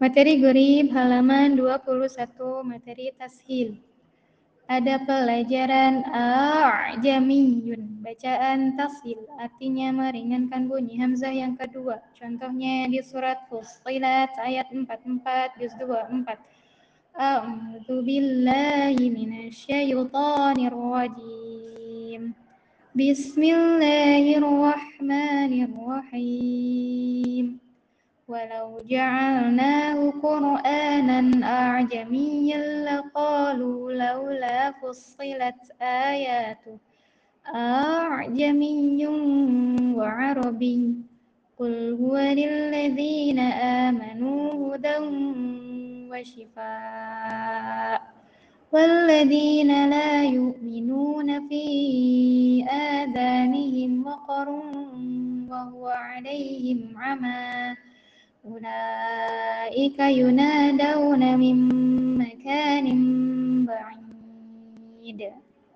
Materi Gurib halaman 21 materi tashil. Ada pelajaran A'jamiyun, bacaan tashil, artinya meringankan bunyi hamzah yang kedua. Contohnya di surat Fussilat ayat 44 juz 24. A'udzu billahi minasyaitonir rajim. Bismillahirrahmanirrahim. ولو جعلناه قرآنا أعجميا لقالوا لولا فصلت آياته. أعجمي وعربي. قل هو للذين آمنوا هدى وشفاء. والذين لا يؤمنون في آذانهم وقر وهو عليهم عمى. أولئك ينادون من مكان بعيد